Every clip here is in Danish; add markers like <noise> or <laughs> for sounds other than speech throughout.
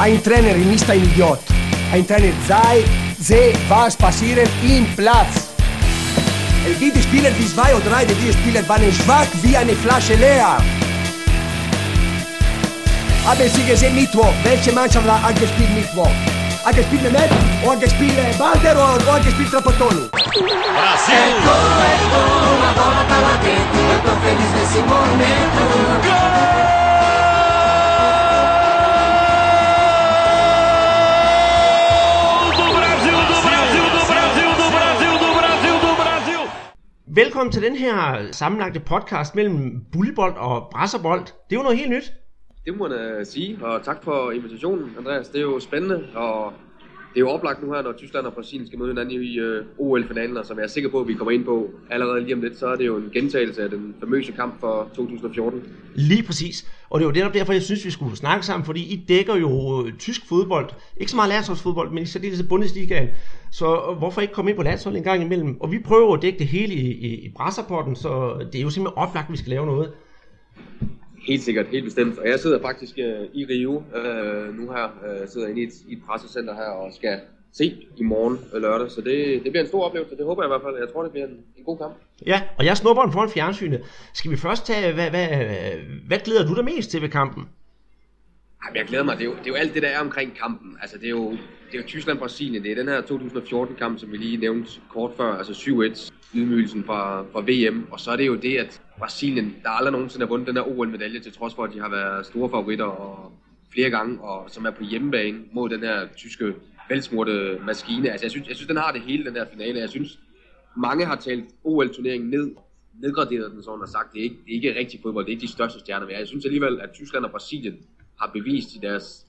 Ein Trainer ist ein Idiot. Ein Trainer sei, sehe, was passiert im Platz. Wie die Spieler, die zwei oder drei, die Spieler waren schwach wie eine Flasche leer. Haben Sie gesehen Mittwoch? Welche Mannschaft hat gespielt Mittwoch? Hat gespielt Mehmet? Oder hat gespielt Balder? Oder hat gespielt Trapattoni? Brasil! Gol, é gol, a bola tá lá dentro. Eu tô feliz nesse momento. Do Velkommen til den her sammenlagte podcast mellem bullbold og brasserbold. Det er jo noget helt nyt. Det må man sige, og tak for invitationen, Andreas. Det er jo spændende, og det er jo oplagt nu her, når Tyskland og Brasilien skal møde hinanden i øh, OL-finalen, og som jeg er sikker på, at vi kommer ind på allerede lige om lidt, så er det jo en gentagelse af den famøse kamp for 2014. Lige præcis. Og det er netop derfor, jeg synes, vi skulle snakke sammen, fordi I dækker jo øh, tysk fodbold. Ikke så meget landsholdsfodbold, men i særdeleshed Bundesligaen. Så øh, hvorfor ikke komme ind på landsholdet en gang imellem? Og vi prøver at dække det hele i, i, i brasserpotten, så det er jo simpelthen oplagt, at vi skal lave noget. Helt sikkert, helt bestemt. Og jeg sidder faktisk øh, i Rio øh, nu her, øh, sidder inde i et, i et pressecenter her og skal se i morgen øh, lørdag. Så det, det bliver en stor oplevelse, det håber jeg i hvert fald. Jeg tror, det bliver en, en god kamp. Ja, og jeg snupper den foran fjernsynet. Skal vi først tage, hvad, hvad, hvad glæder du dig mest til ved kampen? Ej, men jeg glæder mig. Det er, jo, det er jo alt det, der er omkring kampen. Altså, det er jo, det er jo Tyskland-Brasilien. Det er den her 2014-kamp, som vi lige nævnte kort før. Altså 7-1, ydmygelsen fra, fra VM. Og så er det jo det, at Brasilien, der aldrig nogensinde har vundet den her OL-medalje, til trods for, at de har været store favoritter og flere gange, og som er på hjemmebane mod den her tyske velsmurte maskine. Altså, jeg synes, jeg synes, den har det hele, den her finale. Jeg synes, mange har talt OL-turneringen ned, nedgraderet den sådan og sagt, det er ikke, det er ikke rigtig fodbold, det er ikke de største stjerner. Men jeg synes alligevel, at Tyskland og Brasilien har bevist i deres,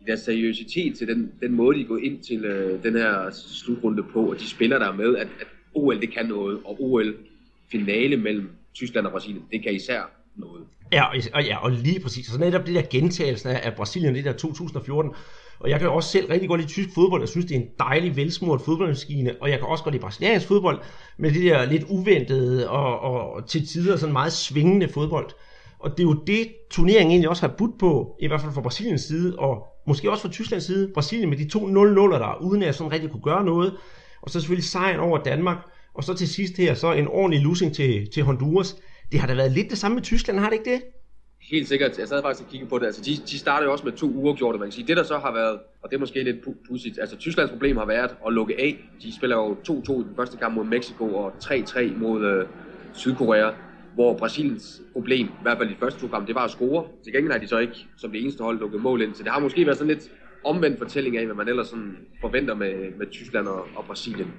i deres seriøsitet til den, den måde, de er gået ind til øh, den her slutrunde på, og de spiller der med, at, at OL det kan noget, og OL-finale mellem Tyskland og Brasilien, det kan især noget. Ja, og, ja, og lige præcis. Og så netop det der gentagelsen af, af Brasilien, det der 2014. Og jeg kan jo også selv rigtig godt lide tysk fodbold. Jeg synes, det er en dejlig, velsmurt fodboldmaskine. Og jeg kan også godt lide brasiliansk fodbold, med det der lidt uventede og, og til tider sådan meget svingende fodbold. Og det er jo det, turneringen egentlig også har budt på, i hvert fald fra Brasiliens side, og måske også fra Tysklands side. Brasilien med de to 0-0'er der, uden at jeg sådan rigtig kunne gøre noget. Og så selvfølgelig sejren over Danmark. Og så til sidst her, så en ordentlig losing til, til Honduras. Det har da været lidt det samme med Tyskland, har det ikke det? Helt sikkert. Jeg sad faktisk og kiggede på det. Altså, de, de startede jo også med to uafgjorte, man kan sige. Det der så har været, og det er måske lidt pudsigt, altså Tysklands problem har været at lukke af. De spiller jo 2-2 i den første kamp mod Mexico og 3-3 mod øh, Sydkorea. Hvor Brasiliens problem, i hvert fald i de første to kampe, det var at score. Til gengæld har de så ikke som det eneste hold lukket mål ind. Så det har måske været sådan lidt omvendt fortælling af, hvad man ellers sådan forventer med, med Tyskland og, og Brasilien.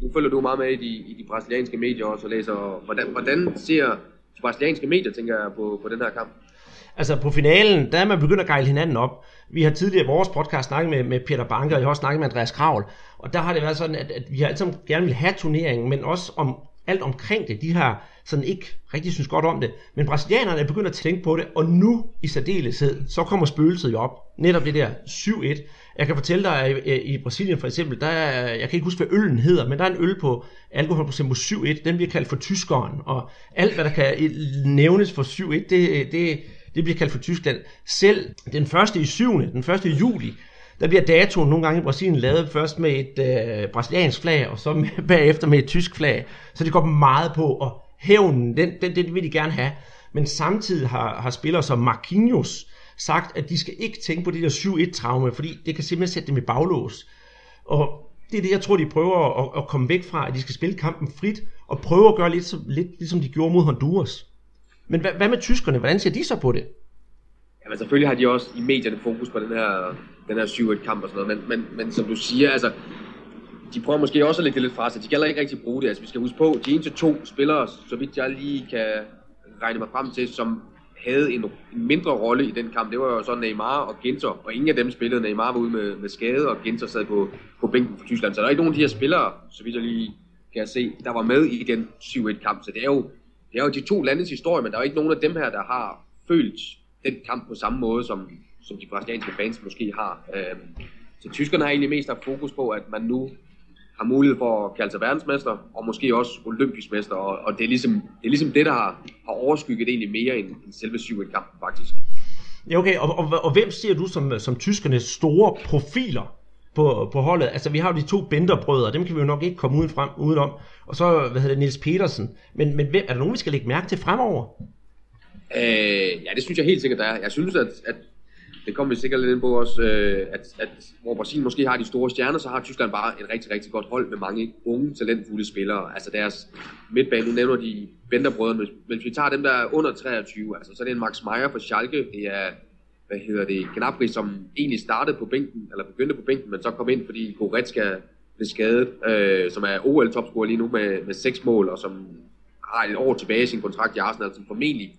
Nu følger du meget med i de, i de brasilianske medier også og læser, hvordan, hvordan ser de brasilianske medier, tænker jeg, på, på den her kamp? Altså på finalen, der er man begyndt at gejle hinanden op. Vi har tidligere i vores podcast snakket med, med Peter Banker, og jeg har også snakket med Andreas Kravl. Og der har det været sådan, at, at vi har altid gerne vil have turneringen, men også om alt omkring det. De har sådan ikke rigtig synes godt om det. Men brasilianerne er begyndt at tænke på det, og nu i særdeleshed, så kommer spøgelset jo op. Netop det der 7-1. Jeg kan fortælle dig, at i, i Brasilien for eksempel, der er, jeg kan ikke huske, hvad øllen hedder, men der er en øl på alkoholprocent på 7,1, den bliver kaldt for tyskeren, og alt, hvad der kan øh, nævnes for 7,1, det, øh, det, det bliver kaldt for Tyskland. Selv den første i 7. den første i juli, der bliver datoen nogle gange i Brasilien lavet først med et øh, brasiliansk flag, og så med, <laughs> bagefter med et tysk flag. Så det går meget på, og hævnen, den, den, den vil de gerne have. Men samtidig har, har spillere som Marquinhos sagt, at de skal ikke tænke på det der 7-1-traume, fordi det kan simpelthen sætte dem i baglås. Og det er det, jeg tror, de prøver at, at komme væk fra, at de skal spille kampen frit, og prøve at gøre lidt, som, lidt ligesom de gjorde mod Honduras. Men hvad, hvad med tyskerne? Hvordan ser de så på det? Jamen selvfølgelig har de også i medierne fokus på den her, den her 7-1-kamp og sådan noget, men, men, men som du siger, altså, de prøver måske også at lægge det lidt fra sig. De kan heller ikke rigtig bruge det. Altså, vi skal huske på, de eneste to spillere, så vidt jeg lige kan regne mig frem til, som havde en, en mindre rolle i den kamp, det var jo så Neymar og Ginter, og ingen af dem spillede. Neymar var ude med, med skade, og Ginter sad på, på bænken for Tyskland. Så der er ikke nogen af de her spillere, så vidt jeg lige kan se, der var med i den 7-1-kamp. Så det er, jo, det er jo de to landes historie, men der er jo ikke nogen af dem her, der har følt den kamp på samme måde, som, som de brasilianske fans måske har. Øhm, så tyskerne har egentlig mest haft fokus på, at man nu har mulighed for at kalde sig verdensmester, og måske også olympisk mester, og, og det, er ligesom, det er ligesom det, der har, har overskygget egentlig mere end, end selve 7-1-kampen faktisk. Ja, okay, og, og, og hvem ser du som, som tyskernes store profiler på, på holdet? Altså, vi har jo de to Bender-brødre, dem kan vi jo nok ikke komme uden frem, udenom. Og så, hvad hedder det, Niels Petersen. Men, men hvem, er der nogen, vi skal lægge mærke til fremover? Øh, ja, det synes jeg helt sikkert, der er. Jeg synes, at, at det kommer vi sikkert lidt ind på også, øh, at, at hvor Brasilien måske har de store stjerner, så har Tyskland bare et rigtig, rigtig godt hold med mange unge, talentfulde spillere. Altså deres midtbane, nu nævner de Benderbrødrene, men hvis vi tager dem, der er under 23, altså så er det en Max Meyer fra Schalke, det er, hvad hedder det, Gnabry, som egentlig startede på bænken, eller begyndte på bænken, men så kom ind, fordi Goretzka blev skadet, øh, som er OL-topscorer lige nu med, med seks mål, og som har et år tilbage i sin kontrakt i Arsenal, som formentlig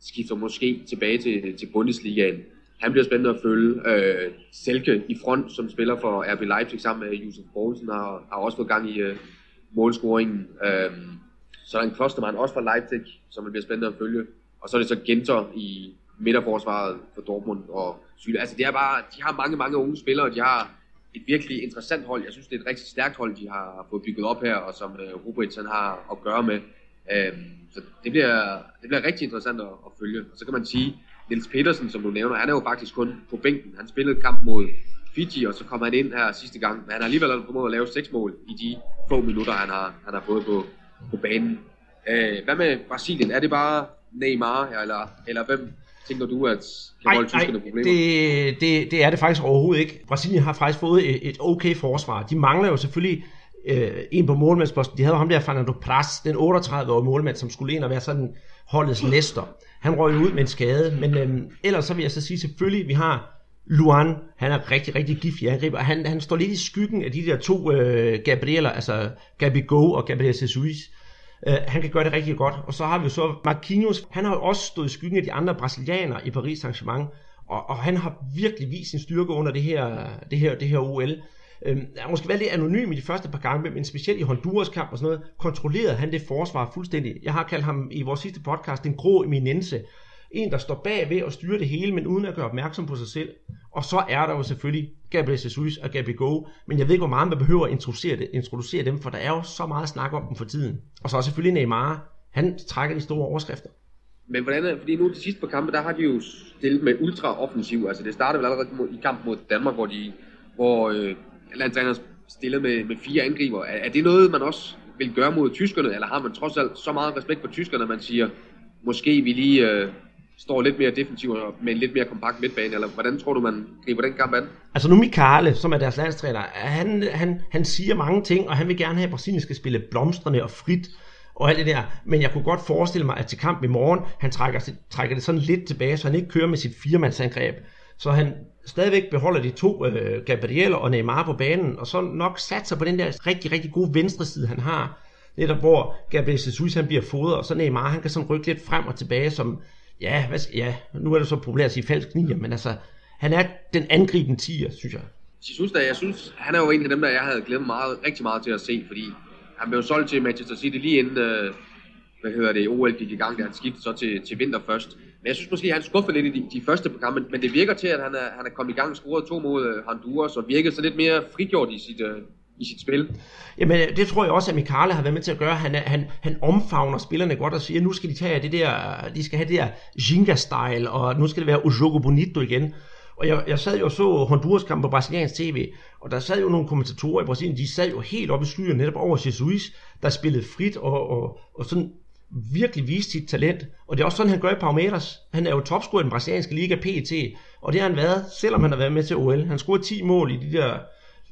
skifter måske tilbage til, til Bundesligaen. Han bliver spændende at følge. Øh, Selke i front, som spiller for RB Leipzig sammen med Josef Poulsen, har, har også fået gang i øh, målscoringen. Øh, så er der en Klostermann også fra Leipzig, som bliver spændende at følge. Og så er det så Genter i midterforsvaret for Dortmund og Syle. Altså det er bare, de har mange, mange unge spillere, de har et virkelig interessant hold. Jeg synes, det er et rigtig stærkt hold, de har fået bygget op her, og som øh, Rubrits har at gøre med. Øh, så det bliver, det bliver rigtig interessant at, at følge. Og så kan man sige, Niels Petersen, som du nævner, han er jo faktisk kun på bænken. Han spillede kamp mod Fiji, og så kom han ind her sidste gang. Men han har alligevel formået at lave seks mål i de få minutter, han har, han har fået på, på banen. Øh, hvad med Brasilien? Er det bare Neymar, eller, eller hvem tænker du, at kan volde tyskerne problemer? Det, det, det er det faktisk overhovedet ikke. Brasilien har faktisk fået et, et okay forsvar. De mangler jo selvfølgelig øh, en på målmandsposten. De havde ham der, Fernando Pras, den 38-årige målmand, som skulle ind og være sådan holdets næster. Han røg ud med en skade, men øh, ellers så vil jeg så sige selvfølgelig, vi har Luan, han er rigtig, rigtig giftig angriber. Han, han står lidt i skyggen af de der to øh, Gabrieler, altså Gabi Go og Gabriel Jesus. Øh, han kan gøre det rigtig godt. Og så har vi jo så Marquinhos. Han har jo også stået i skyggen af de andre brasilianere i Paris Saint-Germain. Og, og han har virkelig vist sin styrke under det her, det her, det her OL. Øh, han måske været lidt anonym i de første par gange, men specielt i Honduras kamp og sådan noget, kontrollerede han det forsvar fuldstændig. Jeg har kaldt ham i vores sidste podcast en grå eminence. En, der står bag ved at styre det hele, men uden at gøre opmærksom på sig selv. Og så er der jo selvfølgelig Gabriel Jesus og Gabi Go, men jeg ved ikke, hvor meget man behøver at introducere, det, introducere dem, for der er jo så meget snak om dem for tiden. Og så er selvfølgelig Neymar, han trækker de store overskrifter. Men hvordan er, fordi nu de sidste par kampe, der har de jo stillet med ultra offensiv. Altså det startede vel allerede i kamp mod Danmark, hvor de, hvor øh, landstræner stillet med, med fire angriber. Er, er det noget, man også vil gøre mod tyskerne, eller har man trods alt så meget respekt for tyskerne, at man siger, måske vi lige øh, står lidt mere defensivt med en lidt mere kompakt midtbane, eller hvordan tror du, man griber den kamp an? Altså nu Mikale, som er deres landstræner, han, han, han siger mange ting, og han vil gerne have, at Brasilien skal spille blomstrende og frit, og alt det der. Men jeg kunne godt forestille mig, at til kamp i morgen, han trækker, trækker det sådan lidt tilbage, så han ikke kører med sit firemandsangreb. Så han stadigvæk beholder de to, øh, Gabriel og Neymar på banen, og så nok satser på den der rigtig, rigtig gode venstre side, han har. Netop hvor Gabriel Jesus han bliver fodret, og så Neymar han kan sådan rykke lidt frem og tilbage som, ja, hvad, ja nu er det så populært at sige falsk nier, men altså, han er den angribende tiger, synes jeg. Jesus, da, jeg synes, han er jo en af dem, der jeg havde glædet meget, rigtig meget til at se, fordi han blev solgt til Manchester City lige inden, øh, hvad hedder det, OL gik i gang, da han skiftede så til, til vinter først. Men jeg synes måske, at han skuffede lidt i de, de første program, men, men det virker til, at han er, han er kommet i gang scoret to mod øh, Honduras, og virker så lidt mere frigjort i sit, øh, i sit spil. Jamen, øh, det tror jeg også, at Mikale har været med til at gøre. Han, er, han, han omfavner spillerne godt og siger, nu skal de tage det der, de skal have det der Ginga-style, og nu skal det være Ujogo Bonito igen. Og jeg, jeg sad jo og så Honduras kamp på brasiliansk tv, og der sad jo nogle kommentatorer i Brasilien, de sad jo helt oppe i skyen netop over Jesus, der spillede frit og, og, og sådan virkelig vise sit talent. Og det er også sådan, han gør i Palmeiras. Han er jo topscorer i den brasilianske liga PT, og det har han været, selvom han har været med til OL. Han scorede 10 mål i de der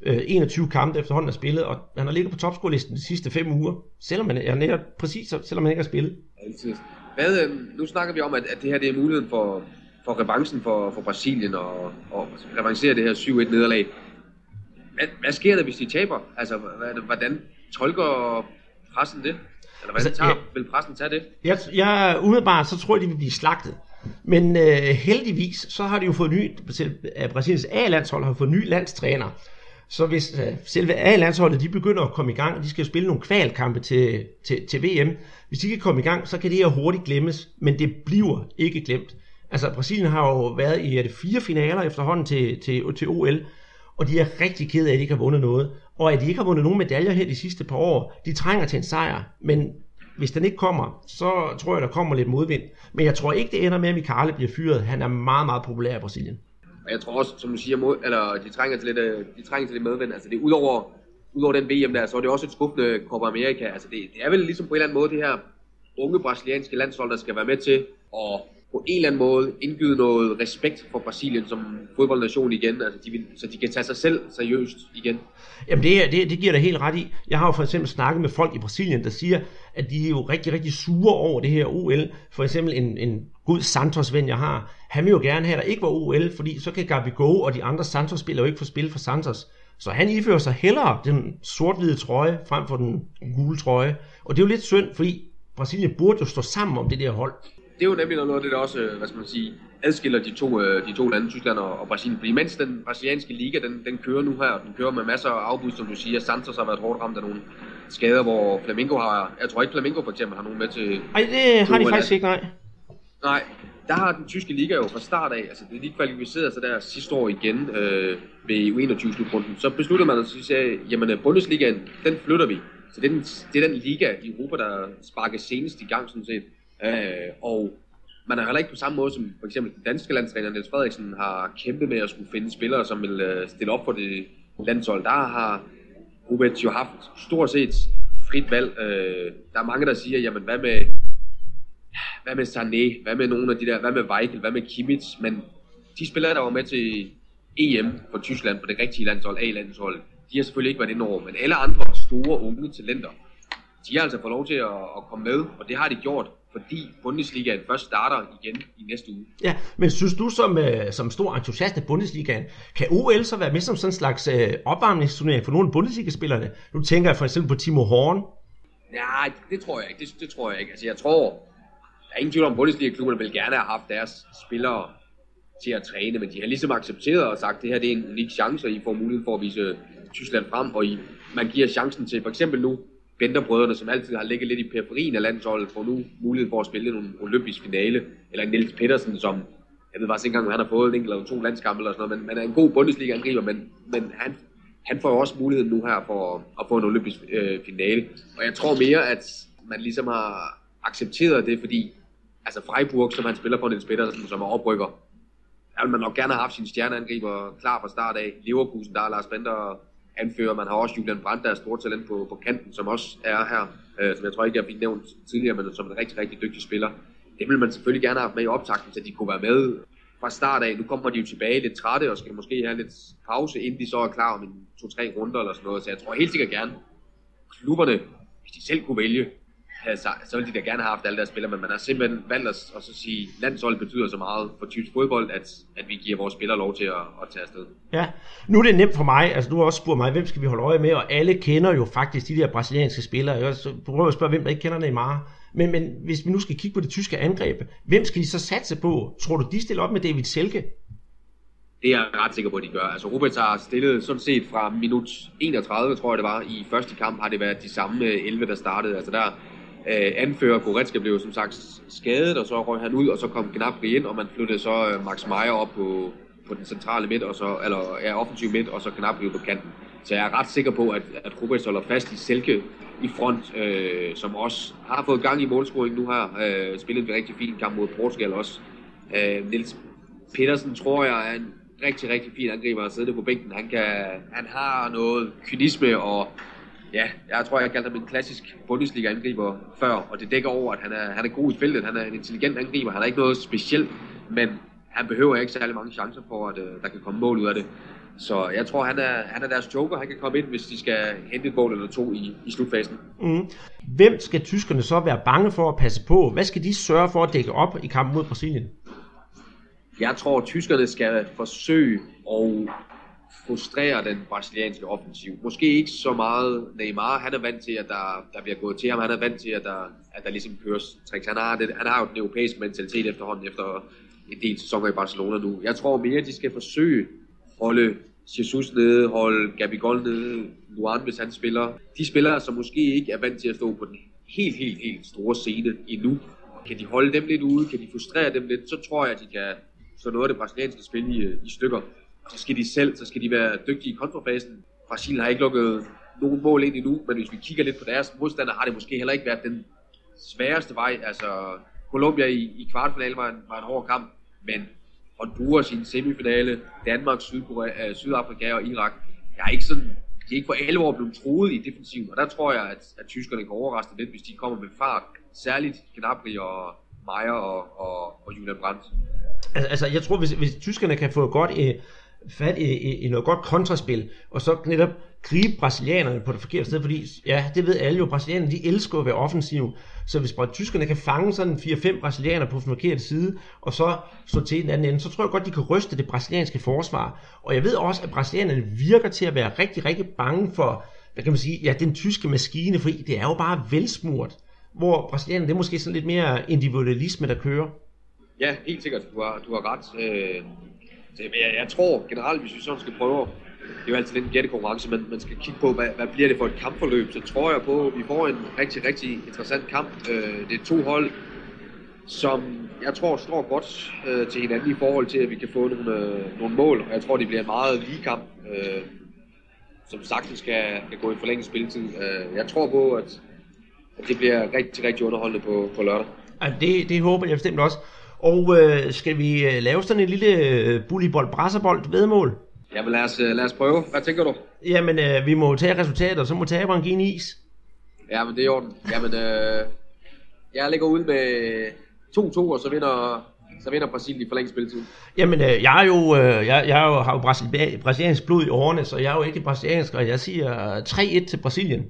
øh, 21 kampe efterhånden har spillet, og han har ligget på topscorelisten de sidste 5 uger, selvom han er netop præcis, selvom han ikke har spillet. Altid. Hvad, øh, nu snakker vi om, at, at det her det er muligheden for, for revanchen for, for Brasilien og, og revancere det her 7-1 nederlag. Hvad, hvad sker der, hvis de taber? Altså, hvad, hvordan tolker pressen det? Eller hvordan altså, tager, ja, vil pressen tage det? Jeg, jeg, umiddelbart så tror jeg, de vil blive slagtet. Men øh, heldigvis, så har de jo fået ny, Brasiliens A-landshold har fået ny landstræner. Så hvis øh, selve A-landsholdet, de begynder at komme i gang, og de skal jo spille nogle kvalkampe til, til, til VM, hvis de kan komme i gang, så kan det her hurtigt glemmes, men det bliver ikke glemt. Altså Brasilien har jo været i er det fire finaler efterhånden til, til, til OL, og de er rigtig kede af, at de ikke har vundet noget. Og at de ikke har vundet nogen medaljer her de sidste par år, de trænger til en sejr. Men hvis den ikke kommer, så tror jeg, der kommer lidt modvind. Men jeg tror ikke, det ender med, at Mikale bliver fyret. Han er meget, meget populær i Brasilien. Og jeg tror også, som du siger, mod, eller de trænger til lidt, øh, de trænger til lidt medvind. Altså det er udover, udover den VM der, så er det også et skuffende Copa America. Altså det, det er vel ligesom på en eller anden måde det her unge brasilianske landshold, der skal være med til at på en eller anden måde indgyde noget respekt for Brasilien som fodboldnation igen, altså de vil, så de kan tage sig selv seriøst igen. Jamen det, det, det giver dig helt ret i. Jeg har jo for eksempel snakket med folk i Brasilien, der siger, at de er jo rigtig, rigtig sure over det her OL. For eksempel en, en god Santos-ven, jeg har, han vil jo gerne have, at der ikke var OL, fordi så kan Gabigol og de andre Santos-spillere jo ikke få spil for Santos. Så han ifører sig hellere den sort-hvide trøje frem for den gule trøje. Og det er jo lidt synd, fordi Brasilien burde jo stå sammen om det der hold det er jo nemlig noget af det, der også, øh, hvad skal man sige, adskiller de to, øh, de to lande, Tyskland og, og Brasilien. Fordi mens den brasilianske liga, den, den kører nu her, den kører med masser af afbud, som du siger. Santos har været hårdt ramt af nogle skader, hvor Flamengo har, jeg tror ikke Flamengo for eksempel har nogen med til... Nej, det har de faktisk ikke, nej. Nej, der har den tyske liga jo fra start af, altså det er lige kvalificeret sig der sidste år igen øh, ved U21-slutrunden. Så besluttede man at sige, jamen øh, Bundesligaen, den flytter vi. Så det er den, det er den liga i Europa, der sparker senest i gang sådan set. Øh, og man er heller ikke på samme måde som for eksempel den danske landstræner Niels Frederiksen har kæmpet med at skulle finde spillere, som vil øh, stille op for det landshold. Der har. Rubens jo haft stort set frit valg. Øh, der er mange, der siger, jamen hvad med, hvad med Sané, hvad med nogle af de der, hvad med Weichel, hvad med Kimmich, men de spillere, der var med til EM for Tyskland på det rigtige landshold, A-landshold, de har selvfølgelig ikke været inde over, men alle andre store unge talenter, de har altså fået lov til at, at komme med, og det har de gjort fordi Bundesligaen først starter igen i næste uge. Ja, men synes du som, øh, som stor entusiast af Bundesligaen, kan OL så være med som sådan en slags øh, opvarmningsturnering for nogle af Bundesliga-spillerne? Nu tænker jeg for eksempel på Timo Horn. Nej, det tror jeg ikke. Det, det tror jeg ikke. Altså jeg tror, der er ingen tvivl om, Bundesliga-klubberne vil gerne have haft deres spillere til at træne, men de har ligesom accepteret og sagt, at det her det er en unik chance, og I får mulighed for at vise Tyskland frem, og I, man giver chancen til for eksempel nu Bender-brødrene, som altid har ligget lidt i periferien af landsholdet, får nu mulighed for at spille en olympisk finale. Eller Niels Pedersen, som jeg ved faktisk ikke engang, om han har fået en enkelt eller to landskampe eller sådan noget, men han er en god Bundesliga-angriber, men, men han, han får jo også muligheden nu her for at få en olympisk øh, finale. Og jeg tror mere, at man ligesom har accepteret det, fordi altså Freiburg, som han spiller for Niels Pedersen, som er oprykker, der vil man nok gerne have haft sin stjerneangriber klar fra start af. Leverkusen, der er Lars Bender anfører. Man har også Julian Brandt, der er stort talent på, på kanten, som også er her, øh, som jeg tror ikke, jeg fik nævnt tidligere, men som en rigtig, rigtig dygtig spiller. Det vil man selvfølgelig gerne have med i optakten, så de kunne være med fra start af. Nu kommer de jo tilbage lidt trætte, og skal måske have lidt pause, inden de så er klar om en to-tre runder eller sådan noget. Så jeg tror helt sikkert gerne, klubberne, hvis de selv kunne vælge, så, så ville de da gerne have haft alle deres spillere, men man har simpelthen valgt at, at så sige, at landsholdet betyder så meget for tysk fodbold, at, at vi giver vores spillere lov til at, at tage afsted. Ja, nu er det nemt for mig, altså du har også spurgt mig, hvem skal vi holde øje med, og alle kender jo faktisk de der brasilianske spillere. Jeg prøver at spørge, hvem der ikke kender Neymar. Men, men hvis vi nu skal kigge på det tyske angreb, hvem skal de så satse på? Tror du, de stiller op med David Selke? Det er jeg ret sikker på, at de gør. Altså Robert har stillet sådan set fra minut 31, tror jeg det var, i første kamp har det været de samme 11, der startede. Altså der øh, anfører Goretzka blev som sagt skadet, og så røg han ud, og så kom Gnabry ind, og man flyttede så øh, Max Meyer op på, på den centrale midt, og så, eller ja, offensiv midt, og så Gnabry på kanten. Så jeg er ret sikker på, at, at Rubens holder fast i Selke i front, øh, som også har fået gang i målscoring nu her. Øh, spillet en rigtig fin kamp mod Portugal også. Øh, Nils Petersen tror jeg er en rigtig, rigtig fin angriber at sidde på bænken. Han, kan, han har noget kynisme og ja, jeg tror, jeg kaldte ham en klassisk Bundesliga-angriber før, og det dækker over, at han er, han er god i feltet, han er en intelligent angriber, han er ikke noget specielt, men han behøver ikke særlig mange chancer for, at uh, der kan komme mål ud af det. Så jeg tror, han er, han er deres joker. Han kan komme ind, hvis de skal hente et mål eller to i, i slutfasen. Mm. Hvem skal tyskerne så være bange for at passe på? Hvad skal de sørge for at dække op i kampen mod Brasilien? Jeg tror, at tyskerne skal forsøge at frustrere den brasilianske offensiv. Måske ikke så meget Neymar, han er vant til, at der, der bliver gået til ham, han er vant til, at der, at der ligesom køres tricks. Han har, det, han har jo den europæiske mentalitet efterhånden, efter en del sæsoner i Barcelona nu. Jeg tror mere, at de skal forsøge at holde Jesus nede, holde Gabigol nede, Luan, hvis han spiller. De spillere, som måske ikke er vant til at stå på den helt, helt, helt store scene endnu, kan de holde dem lidt ude, kan de frustrere dem lidt, så tror jeg, at de kan slå noget af det brasilianske spil i, i stykker så skal de selv, så skal de være dygtige i kontrafasen. Brasilien har ikke lukket nogen mål ind endnu, men hvis vi kigger lidt på deres modstandere, har det måske heller ikke været den sværeste vej. Altså, Colombia i, i kvartfinalen var en, var en hård kamp, men Honduras i en semifinale, Danmark, Sydkorea, øh, Sydafrika og Irak, jeg er ikke sådan, de er ikke for alvor blevet troet i defensiven, og der tror jeg, at, at tyskerne kan overraske lidt, hvis de kommer med fart. Særligt Gnabry og Meyer og, og, og Julian Brandt. Altså, altså jeg tror, hvis, hvis tyskerne kan få godt øh, fat i, i, i noget godt kontraspil, og så netop gribe brasilianerne på det forkerte sted, fordi ja, det ved alle jo, brasilianerne de elsker at være offensive, så hvis bare tyskerne kan fange sådan 4-5 brasilianere på den forkerte side, og så stå til den anden ende, så tror jeg godt, de kan ryste det brasilianske forsvar. Og jeg ved også, at brasilianerne virker til at være rigtig, rigtig bange for, hvad kan man sige, ja, den tyske maskine, fordi det er jo bare velsmurt, hvor brasilianerne, det er måske sådan lidt mere individualisme, der kører. Ja, helt sikkert. Du har, du har ret. Øh, det, jeg, jeg tror generelt, hvis vi sådan skal prøve, det er jo altid en gættekonkurrence, men man skal kigge på, hvad, hvad bliver det for et kampforløb, så tror jeg på, at vi får en rigtig, rigtig interessant kamp. Øh, det er to hold, som jeg tror står godt øh, til hinanden i forhold til, at vi kan få nogle, øh, nogle mål, og jeg tror, det bliver en meget lige kamp, øh, som sagtens skal, skal gå i forlænget spilletid. Øh, jeg tror på, at, at det bliver rigtig, rigtig underholdende på, på lørdag. Ja, det, det håber jeg bestemt også. Og øh, skal vi øh, lave sådan en lille øh, bullybold brasserbold vedmål? Jamen lad os, øh, lad os prøve. Hvad tænker du? Jamen, øh, vi må tage resultatet, og så må taberen give en is. Ja, men det er i orden. Jamen, øh, jeg ligger ude med 2-2, og så vinder, så vinder Brasilien i forlænget spilletid. Jamen, øh, jeg er jo, øh, jeg, jeg jo, har jo brasil- brasiliansk blod i årene, så jeg er jo ikke brasiliansk, og jeg siger 3-1 til Brasilien.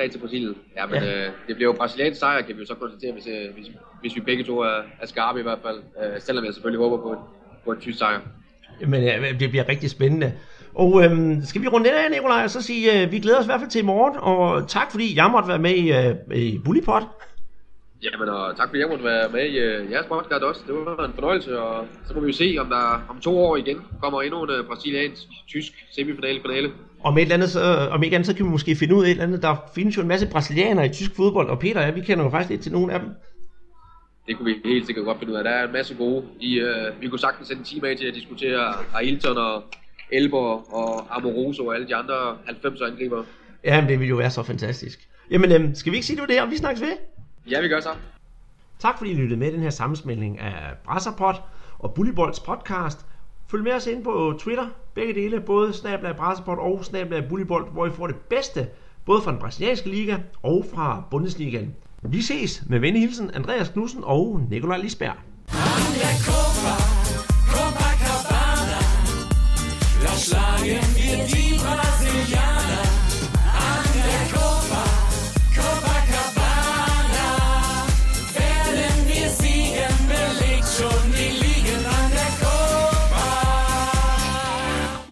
3 til Brasilien. Ja, men Ja. Øh, det bliver jo brasiliansk sejr, kan vi jo så konstatere, hvis, øh, hvis, hvis vi begge to er, er skarpe i hvert fald. Øh, selvom jeg selvfølgelig håber på en, på en tysk sejr. Men øh, det bliver rigtig spændende. Og øhm, skal vi runde det af, Nikolaj, og så sige, øh, vi glæder os i hvert fald til i morgen, og tak fordi jeg måtte være med i, øh, i Bullypot. Jamen, og tak fordi jeg måtte være med i øh, jeres podcast også. Det var en fornøjelse, og så må vi jo se, om der om to år igen kommer endnu en øh, brasiliansk-tysk semifinale-finale. Om, et eller andet, så, om ikke andet, så kan vi måske finde ud af et eller andet. Der findes jo en masse brasilianere i tysk fodbold, og Peter og jeg, vi kender jo faktisk lidt til nogle af dem. Det kunne vi helt sikkert godt finde ud af. Der er en masse gode. I, øh, vi kunne sagtens sende en time af til at diskutere Ailton og Elber og Amoroso og alle de andre 90 angriber. Jamen, det ville jo være så fantastisk. Jamen, øhm, skal vi ikke sige det var det, og vi snakkes ved? Ja, vi gør så. Tak fordi I lyttede med i den her sammensmeltning af Brasserpot og Bullybolds podcast. Følg med os ind på Twitter, begge dele, både Snapchat Brasserpot og Snapchat Bullybold, hvor I får det bedste, både fra den brasilianske liga og fra Bundesligaen. Vi ses med venlig hilsen Andreas Knudsen og Nikolaj Lisberg.